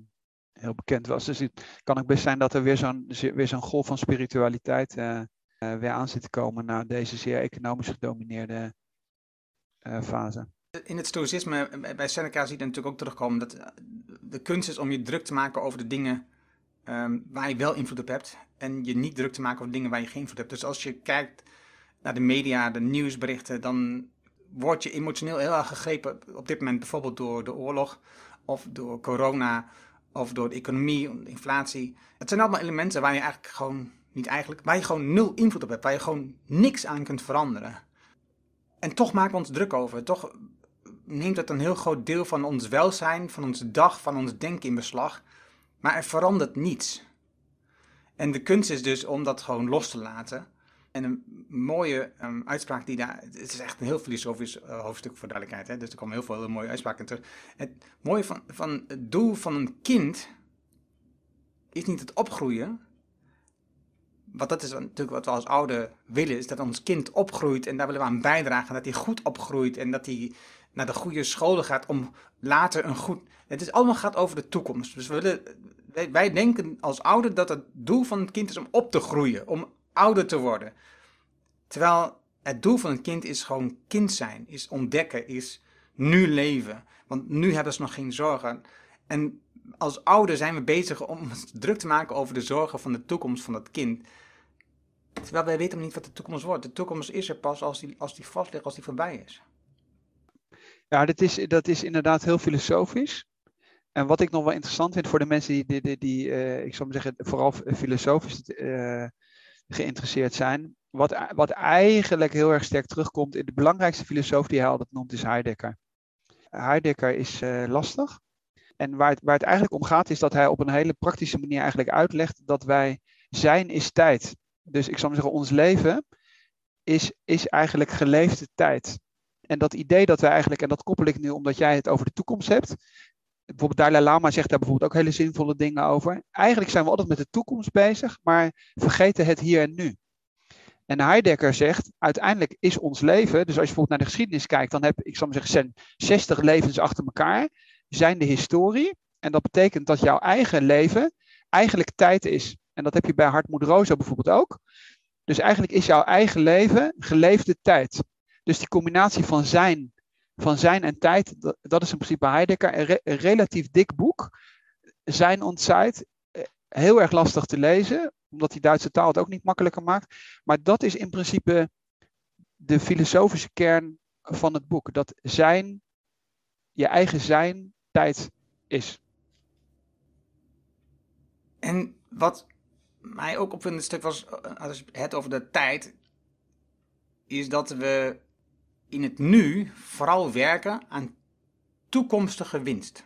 S2: heel bekend was. Dus het kan ook best zijn dat er weer zo'n weer zo'n golf van spiritualiteit uh, uh, weer aan zit te komen na deze zeer economisch gedomineerde fase.
S1: In het stoïcisme, bij Seneca zie je natuurlijk ook terugkomen dat de kunst is om je druk te maken over de dingen um, waar je wel invloed op hebt. En je niet druk te maken over dingen waar je geen invloed hebt. Dus als je kijkt naar de media, de nieuwsberichten, dan word je emotioneel heel erg gegrepen. Op dit moment bijvoorbeeld door de oorlog, of door corona, of door de economie, de inflatie. Het zijn allemaal elementen waar je eigenlijk gewoon, niet eigenlijk, waar je gewoon nul invloed op hebt. Waar je gewoon niks aan kunt veranderen. En toch maken we ons druk over. Toch neemt het een heel groot deel van ons welzijn, van onze dag, van ons denken in beslag. Maar er verandert niets. En de kunst is dus om dat gewoon los te laten. En een mooie um, uitspraak die daar. Het is echt een heel filosofisch uh, hoofdstuk voor duidelijkheid. Hè? Dus er komen heel veel hele mooie uitspraken terug. Het mooie van, van het doel van een kind is niet het opgroeien. Want dat is natuurlijk wat we als ouder willen, is dat ons kind opgroeit en daar willen we aan bijdragen. Dat hij goed opgroeit en dat hij naar de goede scholen gaat om later een goed. Het is allemaal gaat over de toekomst. Dus we willen, wij, wij denken als ouder dat het doel van het kind is om op te groeien, om ouder te worden. Terwijl het doel van een kind is gewoon kind zijn, is ontdekken, is nu leven. Want nu hebben ze nog geen zorgen. En als ouder zijn we bezig om druk te maken over de zorgen van de toekomst van dat kind. Terwijl wij weten niet wat de toekomst wordt. De toekomst is er pas als die, als die vast ligt, als die voorbij is.
S2: Ja, dat is, dat is inderdaad heel filosofisch. En wat ik nog wel interessant vind voor de mensen die, die, die, die uh, ik zou maar zeggen, vooral filosofisch uh, geïnteresseerd zijn. Wat, wat eigenlijk heel erg sterk terugkomt in de belangrijkste filosoof die hij altijd noemt, is Heidegger. Heidegger is uh, lastig. En waar het, waar het eigenlijk om gaat, is dat hij op een hele praktische manier eigenlijk uitlegt dat wij zijn is tijd. Dus ik zou zeggen, ons leven is, is eigenlijk geleefde tijd. En dat idee dat wij eigenlijk, en dat koppel ik nu omdat jij het over de toekomst hebt. Bijvoorbeeld Dalai Lama zegt daar bijvoorbeeld ook hele zinvolle dingen over. Eigenlijk zijn we altijd met de toekomst bezig, maar vergeten het hier en nu. En Heidegger zegt, uiteindelijk is ons leven, dus als je bijvoorbeeld naar de geschiedenis kijkt, dan heb ik, zal maar zeggen, 60 levens achter elkaar, zijn de historie. En dat betekent dat jouw eigen leven eigenlijk tijd is. En dat heb je bij Hartmoed Rosa bijvoorbeeld ook. Dus eigenlijk is jouw eigen leven geleefde tijd. Dus die combinatie van zijn, van zijn en tijd, dat, is in principe Heidegger. Een, relatief dik boek. Zijn ontzijt. Eh, heel erg lastig te lezen, omdat die Duitse taal het ook niet makkelijker maakt. Maar dat is in principe de filosofische kern van het boek. Dat zijn, je eigen zijn, tijd is.
S1: En wat mij ook op een stuk was, eh, als je het over de tijd, is dat we in het nu vooral werken aan toekomstige winst.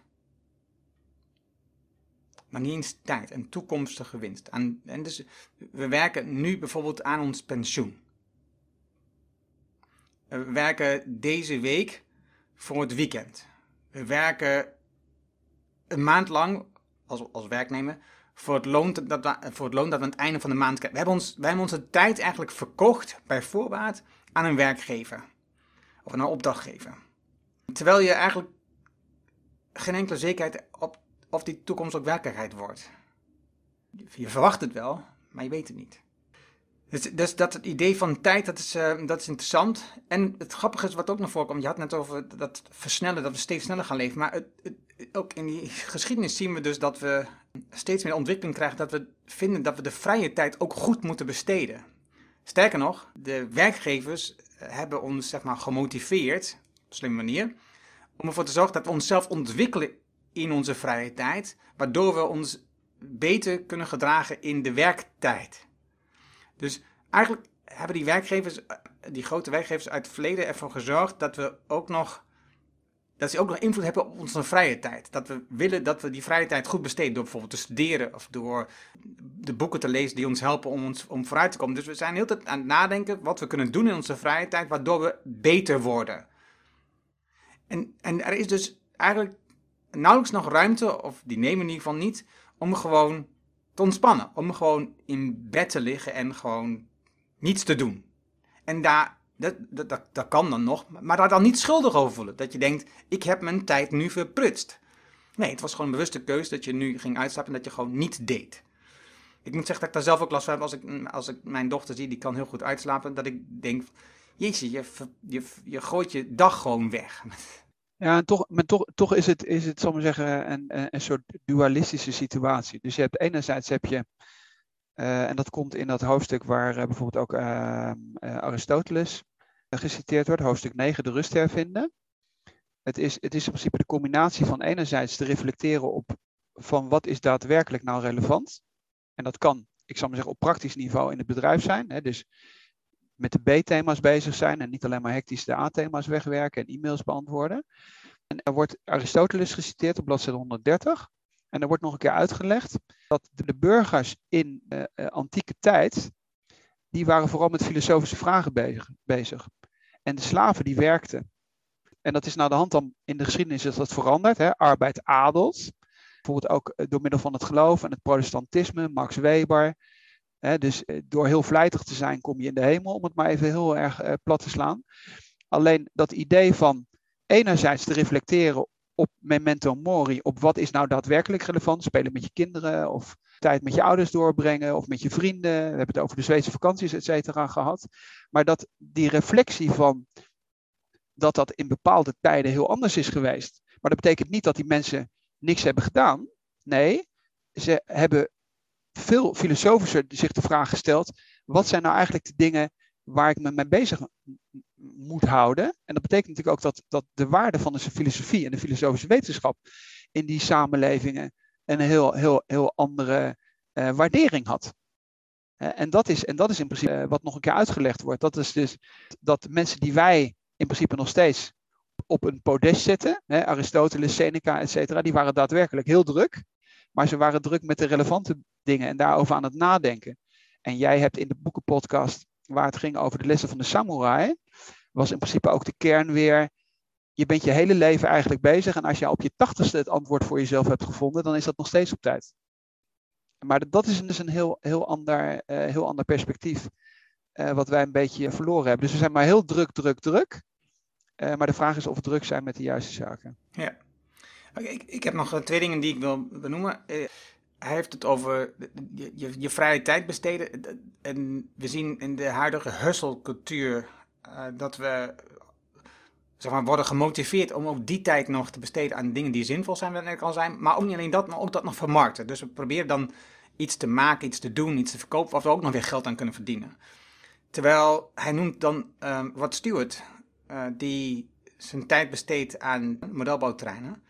S1: Maar niet eens tijd, een toekomstige winst. en dus we werken nu bijvoorbeeld aan ons pensioen. We werken deze week voor het weekend. We werken een maand lang als, als werknemer voor het, loon dat we, voor het loon dat aan het einde van de maand krijgen. We hebben, ons, wij hebben onze tijd eigenlijk verkocht bij voorbaat aan een werkgever of een opdrachtgever. Terwijl je eigenlijk geen enkele zekerheid op of die toekomst ook werkelijkheid wordt. Je verwacht het wel, maar je weet het niet. Dus, dus dat het idee van tijd, dat is, uh, dat is interessant. En het grappige is wat ook naar voren komt, je had net over dat versnellen, dat we steeds sneller gaan leven. Maar het, ook in die geschiedenis zien we dus dat we steeds meer ontwikkeling krijgen, dat we vinden dat we de vrije tijd ook goed moeten besteden. Sterker nog, de werkgevers hebben ons zeg maar, gemotiveerd, op een slimme manier, om ervoor te zorgen dat we onszelf ontwikkelen in onze vrije tijd, waardoor we ons beter kunnen gedragen in de werktijd. Dus eigenlijk hebben die werkgevers, die grote werkgevers uit het verleden ervoor gezorgd dat we ook nog dat ze ook nog invloed hebben op onze vrije tijd. Dat we willen dat we die vrije tijd goed besteden door bijvoorbeeld te studeren of door de boeken te lezen die ons helpen om, ons, om vooruit te komen. Dus we zijn heel tijd aan het nadenken wat we kunnen doen in onze vrije tijd, waardoor we beter worden. En, en er is dus eigenlijk nauwelijks nog ruimte, of die nemen in ieder geval niet, om gewoon te ontspannen. Om gewoon in bed te liggen en gewoon niets te doen. En daar, dat, dat, dat, kan dan nog, maar daar dan niet schuldig over voelen. Dat je denkt, ik heb mijn tijd nu verprutst. Nee, het was gewoon een bewuste keuze dat je nu ging uitstappen en dat je gewoon niet deed. Ik moet zeggen dat ik daar zelf ook last van heb als ik, als ik mijn dochter zie, die kan heel goed uitslapen. Dat ik denk, jezus, je, je, je gooit je dag gewoon weg.
S2: Ja, en toch, maar toch, toch is het, is het, zal maar zeggen, een, een soort dualistische situatie. Dus je hebt enerzijds heb je, uh, en dat komt in dat hoofdstuk waar uh, bijvoorbeeld ook uh, Aristoteles geciteerd wordt, hoofdstuk 9, de rust hervinden. Het is, het is in principe de combinatie van enerzijds te reflecteren op van wat is daadwerkelijk nou relevant. En dat kan, ik zal maar zeggen, op praktisch niveau in het bedrijf zijn. Hè, dus met de B-thema's bezig zijn en niet alleen maar hectisch de A-thema's wegwerken en e-mails beantwoorden. En er wordt Aristoteles geciteerd op bladzijde 130. En er wordt nog een keer uitgelegd dat de burgers in uh, antieke tijd die waren vooral met filosofische vragen bezig. bezig. En de slaven die werkten. En dat is naar de hand dan in de geschiedenis is dat veranderd. Hè? Arbeid adelt. Bijvoorbeeld ook eh, door middel van het geloof en het protestantisme, Max Weber. Hè? Dus eh, door heel vlijtig te zijn kom je in de hemel, om het maar even heel erg uh, plat te slaan. Alleen dat idee van enerzijds te reflecteren op memento mori, op wat is nou daadwerkelijk relevant, spelen met je kinderen of tijd met je ouders doorbrengen of met je vrienden. We hebben het over de Zweedse vakanties, et cetera, gehad. Maar dat die reflectie van dat dat in bepaalde tijden heel anders is geweest. Maar dat betekent niet dat die mensen niks hebben gedaan. Nee, ze hebben veel filosofischer zich de vraag gesteld: wat zijn nou eigenlijk de dingen waar ik me mee bezig moet houden? En dat betekent natuurlijk ook dat, dat de waarde van de filosofie en de filosofische wetenschap in die samenlevingen een heel, heel, heel andere uh, waardering had. Uh, en, dat is, en dat is in principe uh, wat nog een keer uitgelegd wordt. Dat is dus dat mensen die wij in principe nog steeds op een podest zetten, hè, Aristoteles, Seneca, et cetera, die waren daadwerkelijk heel druk. Maar ze waren druk met de relevante dingen en daarover aan het nadenken. En jij hebt in de boekenpodcast, waar het ging over de lessen van de samurai, was in principe ook de kern weer je bent je hele leven eigenlijk bezig. En als je op je tachtigste het antwoord voor jezelf hebt gevonden, dan is dat nog steeds op tijd. Maar dat is dus een heel, heel, ander, uh, heel ander perspectief. Uh, wat wij een beetje verloren hebben. Dus we zijn maar heel druk, druk, druk. Uh, maar de vraag is of we druk zijn met de juiste zaken.
S1: Ja. Ik, ik heb nog twee dingen die ik wil benoemen. hij heeft het over je, je, je, vrije tijd besteden. En we zien in de huidige hustle-cultuur dat we zeg maar, worden gemotiveerd om ook die tijd nog te besteden aan dingen die zinvol zijn, wat net al zijn. Maar ook niet alleen dat, maar ook dat nog vermarkten. Dus we proberen dan iets te maken, iets te doen, iets te verkopen, waar we ook nog weer geld aan kunnen verdienen. Terwijl hij noemt dan uh, Rod Stewart, uh, die zijn tijd besteedt aan modelbouwtreinen.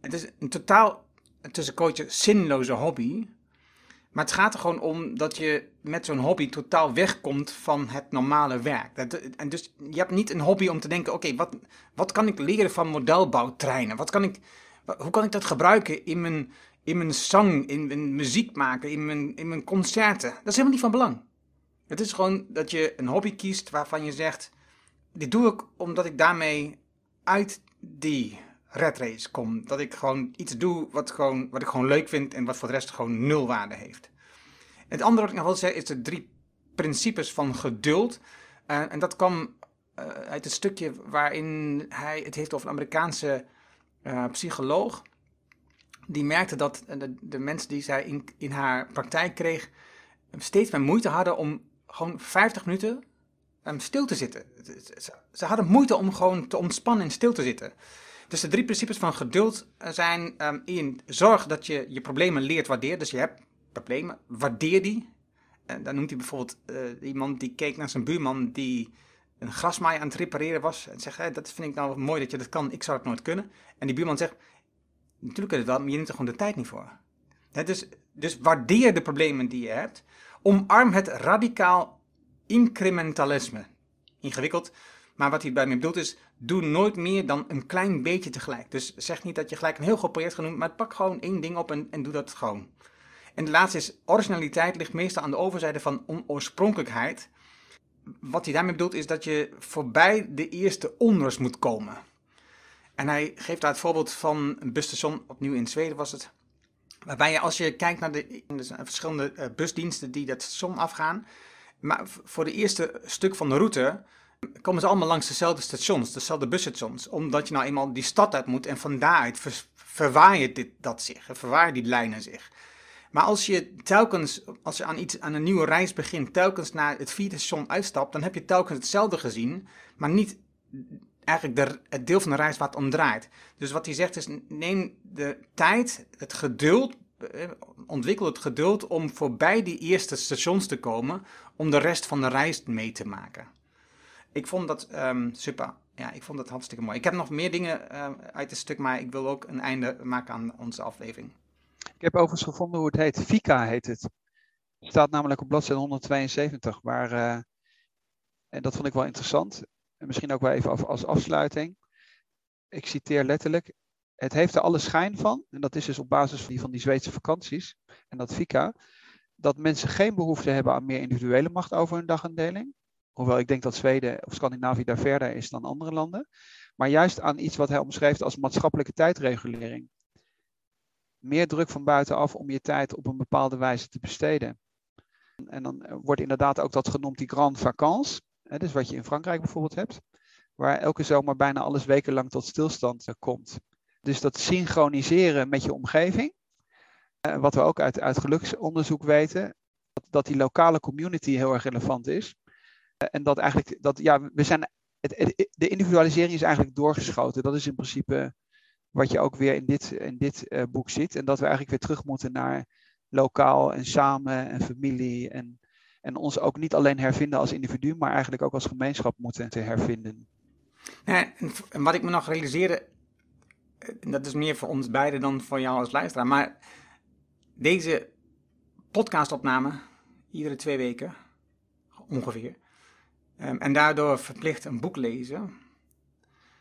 S1: Het is een totaal, tussen zinloze hobby. Maar het gaat er gewoon om dat je met zo'n hobby totaal wegkomt van het normale werk. Dat, en dus je hebt niet een hobby om te denken: oké, wat, wat kan ik leren van modelbouwtreinen? Wat kan ik, hoe kan ik dat gebruiken in mijn, in mijn zang, in mijn muziek maken, in mijn, in mijn concerten? Dat is helemaal niet van belang. Het is gewoon dat je een hobby kiest waarvan je zegt: dit doe ik omdat ik daarmee uit die red race kom. Dat ik gewoon iets doe wat, gewoon, wat ik gewoon leuk vind en wat voor de rest gewoon nul waarde heeft. Het andere wat ik nog wil zeggen is de drie principes van geduld. Uh, en dat kwam uh, uit het stukje waarin hij het heeft over een Amerikaanse uh, psycholoog. Die merkte dat de, mensen die zij in, in haar praktijk kreeg steeds meer moeite hadden om gewoon 50 minuten um, stil te zitten. Ze hadden moeite om gewoon te ontspannen en stil te zitten. Dus de drie principes van geduld zijn um, in zorg dat je je problemen leert waarderen. Dus je hebt problemen, waardeer die. En dan noemt hij bijvoorbeeld uh, iemand die keek naar zijn buurman die een grasmaai aan het repareren was. En zegt, dat vind ik nou mooi dat je dat kan, ik zou het nooit kunnen. En die buurman zegt, natuurlijk kun je wel, maar je neemt er gewoon de tijd niet voor. dus, dus waardeer de problemen die je hebt. Omarm het radicaal incrementalisme. Ingewikkeld, maar wat hij bij mij bedoelt is, doe nooit meer dan een klein beetje tegelijk. Dus zeg niet dat je gelijk een heel groot project gaat doen, maar pak gewoon één ding op en, en doe dat gewoon. En de laatste is, originaliteit ligt meestal aan de overzijde van onoorspronkelijkheid. Wat hij daarmee bedoelt is dat je voorbij de eerste onrust moet komen. En hij geeft daar het voorbeeld van een busstation, opnieuw in Zweden was het. Waarbij je als je kijkt naar de, de verschillende eh, busdiensten die dat station afgaan. Maar voor de eerste stuk van de route komen ze allemaal langs dezelfde stations, dezelfde busstations. Omdat je nou eenmaal die stad uit moet en van daaruit ver, verwaaien dit, dat zich, verwaaien die lijnen zich. Maar als je telkens, als je aan, iets, aan een nieuwe reis begint, telkens naar het vierde station uitstapt, dan heb je telkens hetzelfde gezien, maar niet eigenlijk de, het deel van de reis waar het om draait. Dus wat hij zegt is, neem de tijd, het geduld, eh, ontwikkel het geduld om voorbij die eerste stations te komen, om de rest van de reis mee te maken. Ik vond dat um, super. Ja, ik vond dat hartstikke mooi. Ik heb nog meer dingen uh, uit het stuk, maar ik wil ook een einde maken aan onze aflevering.
S2: Ik heb overigens gevonden hoe het heet. Fika heet het. Het staat namelijk op bladzijde 172. Waar, uh, en dat vond ik wel interessant. En misschien ook wel even als afsluiting. Ik citeer letterlijk. Het heeft er alle schijn van, en dat is dus op basis van die, van die Zweedse vakanties en dat Fika, dat mensen geen behoefte hebben aan meer individuele macht over hun dagindeling. Hoewel ik denk dat Zweden of Scandinavië daar verder is dan andere landen. Maar juist aan iets wat hij omschreef als maatschappelijke tijdregulering. Meer druk van buitenaf om je tijd op een bepaalde wijze te besteden. En dan wordt inderdaad ook dat genoemd die grand vacances. Dus wat je in Frankrijk bijvoorbeeld hebt. Waar elke zomer bijna alles wekenlang tot stilstand eh, komt. Dus dat synchroniseren met je omgeving. Uh, wat we ook uit, uit geluksonderzoek weten. Dat die lokale community heel erg relevant is. En dat eigenlijk, dat, ja, we zijn, het, de individualisering is eigenlijk doorgeschoten. Dat is in principe wat je ook weer in dit, in dit uh, boek ziet. En dat we eigenlijk weer terug moeten naar lokaal en samen en familie. En, en ons ook niet alleen hervinden als individu, maar eigenlijk ook als gemeenschap moeten te hervinden.
S1: Ja, en wat ik me nog realiseerde, en dat is meer voor ons beiden dan voor jou als luisteraar, maar deze podcastopname, iedere twee weken ongeveer, um, en daardoor verplicht een boek lezen.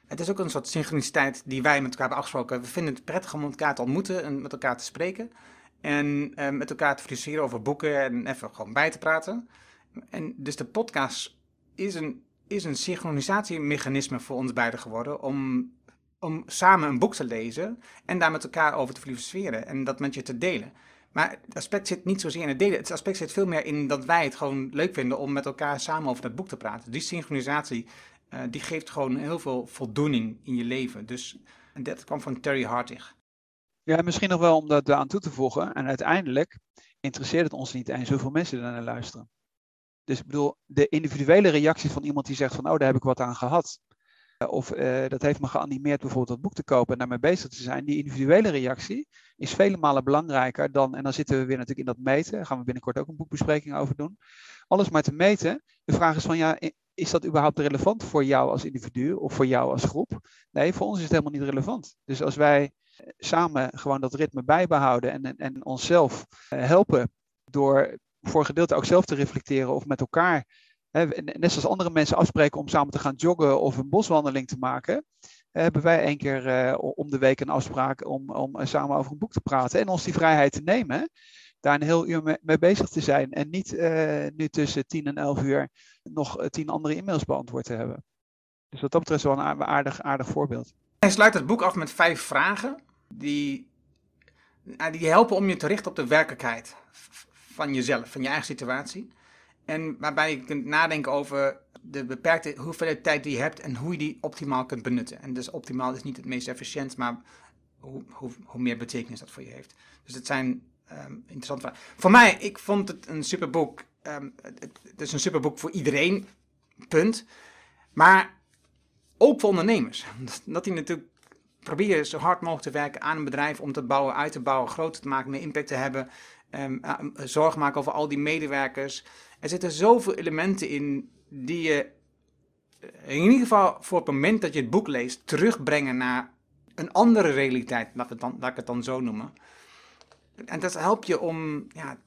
S1: Het is ook een soort synchroniciteit die wij met elkaar hebben afgesproken. We vinden het prettig om elkaar te ontmoeten en met elkaar te spreken. En uh, met elkaar te discussiëren over boeken en even gewoon bij te praten. En dus de podcast is een, is een synchronisatiemechanisme voor ons beiden geworden om, om samen een boek te lezen en daar met elkaar over te filosoferen en dat met je te delen. Maar het aspect zit niet zozeer in het delen. Het aspect zit veel meer in dat wij het gewoon leuk vinden om met elkaar samen over dat boek te praten. Die synchronisatie, uh, die geeft gewoon heel veel voldoening in je leven. Dus en dat kwam van Terry Hartig.
S2: Ja, misschien nog wel om dat aan toe te voegen. En uiteindelijk interesseert het ons niet eens hoeveel mensen er naar luisteren. Dus ik bedoel, de individuele reactie van iemand die zegt van, oh, daar heb ik wat aan gehad. Of uh, dat heeft me geanimeerd bijvoorbeeld dat boek te kopen en daarmee bezig te zijn. Die individuele reactie is vele malen belangrijker dan, en dan zitten we weer natuurlijk in dat meten, daar gaan we binnenkort ook een boekbespreking over doen. Alles maar te meten. De vraag is van, ja, is dat überhaupt relevant voor jou als individu of voor jou als groep? Nee, voor ons is het helemaal niet relevant. Dus als wij samen gewoon dat ritme bijbehouden en, en, en onszelf eh, helpen door voor een gedeelte ook zelf te reflecteren of met elkaar, net zoals andere mensen afspreken om samen te gaan joggen of een boswandeling te maken, hebben wij één keer uh, om de week een afspraak om, om samen over een boek te praten en ons die vrijheid te nemen daar een heel uur mee, bezig te zijn en niet nu tussen 10 en 11 uur nog tien andere e-mails beantwoord te hebben. Dus wat dat betreft wel een aardig, aardig voorbeeld.
S1: Hij sluit het boek af met vijf vragen die, nou, die helpen om je te richten op de werkelijkheid van jezelf, van je eigen situatie. En waarbij je kunt nadenken over de beperkte hoeveelheid tijd die je hebt en hoe je die optimaal kunt benutten. En dus optimaal is niet het meest efficiënt, maar hoe, hoe, hoe meer betekenis dat voor je heeft. Dus het zijn um, interessante vragen. Voor mij, ik vond het een super boek. Um, het, het, is een super boek voor iedereen, punt. Maar ook voor ondernemers. Dat die natuurlijk proberen zo hard mogelijk te werken aan een bedrijf om te bouwen, uit te bouwen, groter te maken, meer impact te hebben. Um, zorg maken over al die medewerkers. Er zitten zoveel elementen in die je in ieder geval voor het moment dat je het boek leest terugbrengen naar een andere realiteit, laat ik het dan, laat ik het dan zo noemen. En dat helpt je om ja,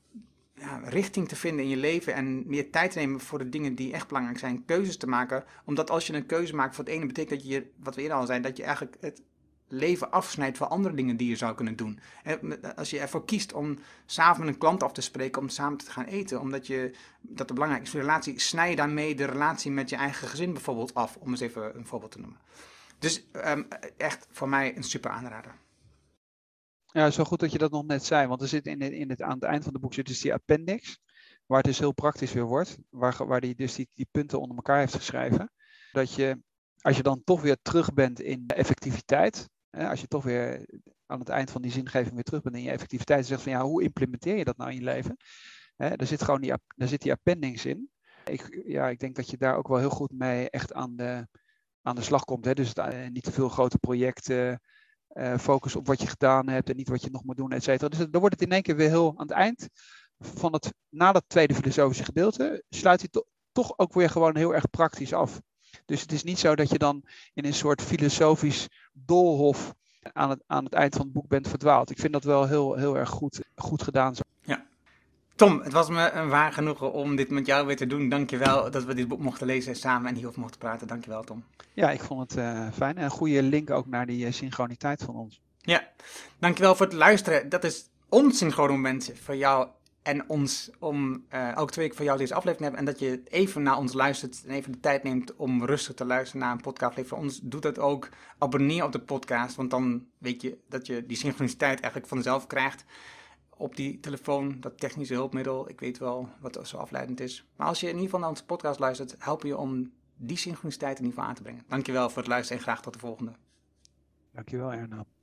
S1: ja, richting te vinden in je leven en meer tijd te nemen voor de dingen die echt belangrijk zijn. Keuzes te maken. Omdat als je een keuze maakt voor het ene, betekent dat je, wat we eerder al zeiden, dat je eigenlijk het leven afsnijdt van andere dingen die je zou kunnen doen. Als je ervoor kiest om samen met een klant af te spreken, om samen te gaan eten, omdat je, dat belangrijk is voor de relatie, snij je daarmee de relatie met je eigen gezin bijvoorbeeld af, om eens even een voorbeeld te noemen. Dus um, echt voor mij een super aanrader.
S2: Ja, zo goed dat je dat nog net zei, want er zit in, in het, aan het eind van het boek zit dus die appendix, waar het dus heel praktisch weer wordt, waar, waar die dus die, punten onder elkaar heeft geschreven. Dat je, als je dan toch weer terug bent in effectiviteit, als je toch weer aan het eind van die zingeving weer terug bent in je effectiviteit zegt van ja, hoe implementeer je dat nou in je leven? Daar zit gewoon die, daar zit die appendix in. Ik, ja, ik denk dat je daar ook wel heel goed mee echt aan de, aan de slag komt. Hè? Dus het, niet te veel grote projecten, uh, focus op wat je gedaan hebt en niet wat je nog moet doen, et cetera. Dus dan wordt het in één keer weer heel aan het eind van het, na dat tweede filosofische gedeelte, sluit hij to, toch ook weer gewoon heel erg praktisch af. Dus het is niet zo dat je dan in een soort filosofisch doolhof aan het, aan het eind van het boek bent verdwaald. Ik vind dat wel heel, heel erg goed, goed gedaan.
S1: Ja. Tom, het was me een waar genoegen om dit met jou weer te doen. Dankjewel dat we dit boek mochten lezen samen en hierover mochten praten. Dankjewel, Tom.
S2: Ja, ik vond het uh, fijn. En een goede link ook naar die uh, synchroniteit van ons.
S1: Ja, dankjewel voor het luisteren. Dat is ons synchrone moment voor jou En ons om uh, elke twee weken van jou deze aflevering hebben. En dat je even naar ons luistert en even de tijd neemt om rustig te luisteren naar een podcast. Voor ons doet dat ook. Abonneer op de podcast, want dan weet je dat je die synchroniciteit eigenlijk vanzelf krijgt op die telefoon, dat technische hulpmiddel. Ik weet wel wat zo afleidend is. Maar als je in ieder geval naar onze podcast luistert, help je om die synchroniciteit in ieder geval aan te brengen. Dankjewel voor het luisteren en graag tot de volgende.
S2: Dankjewel Erna.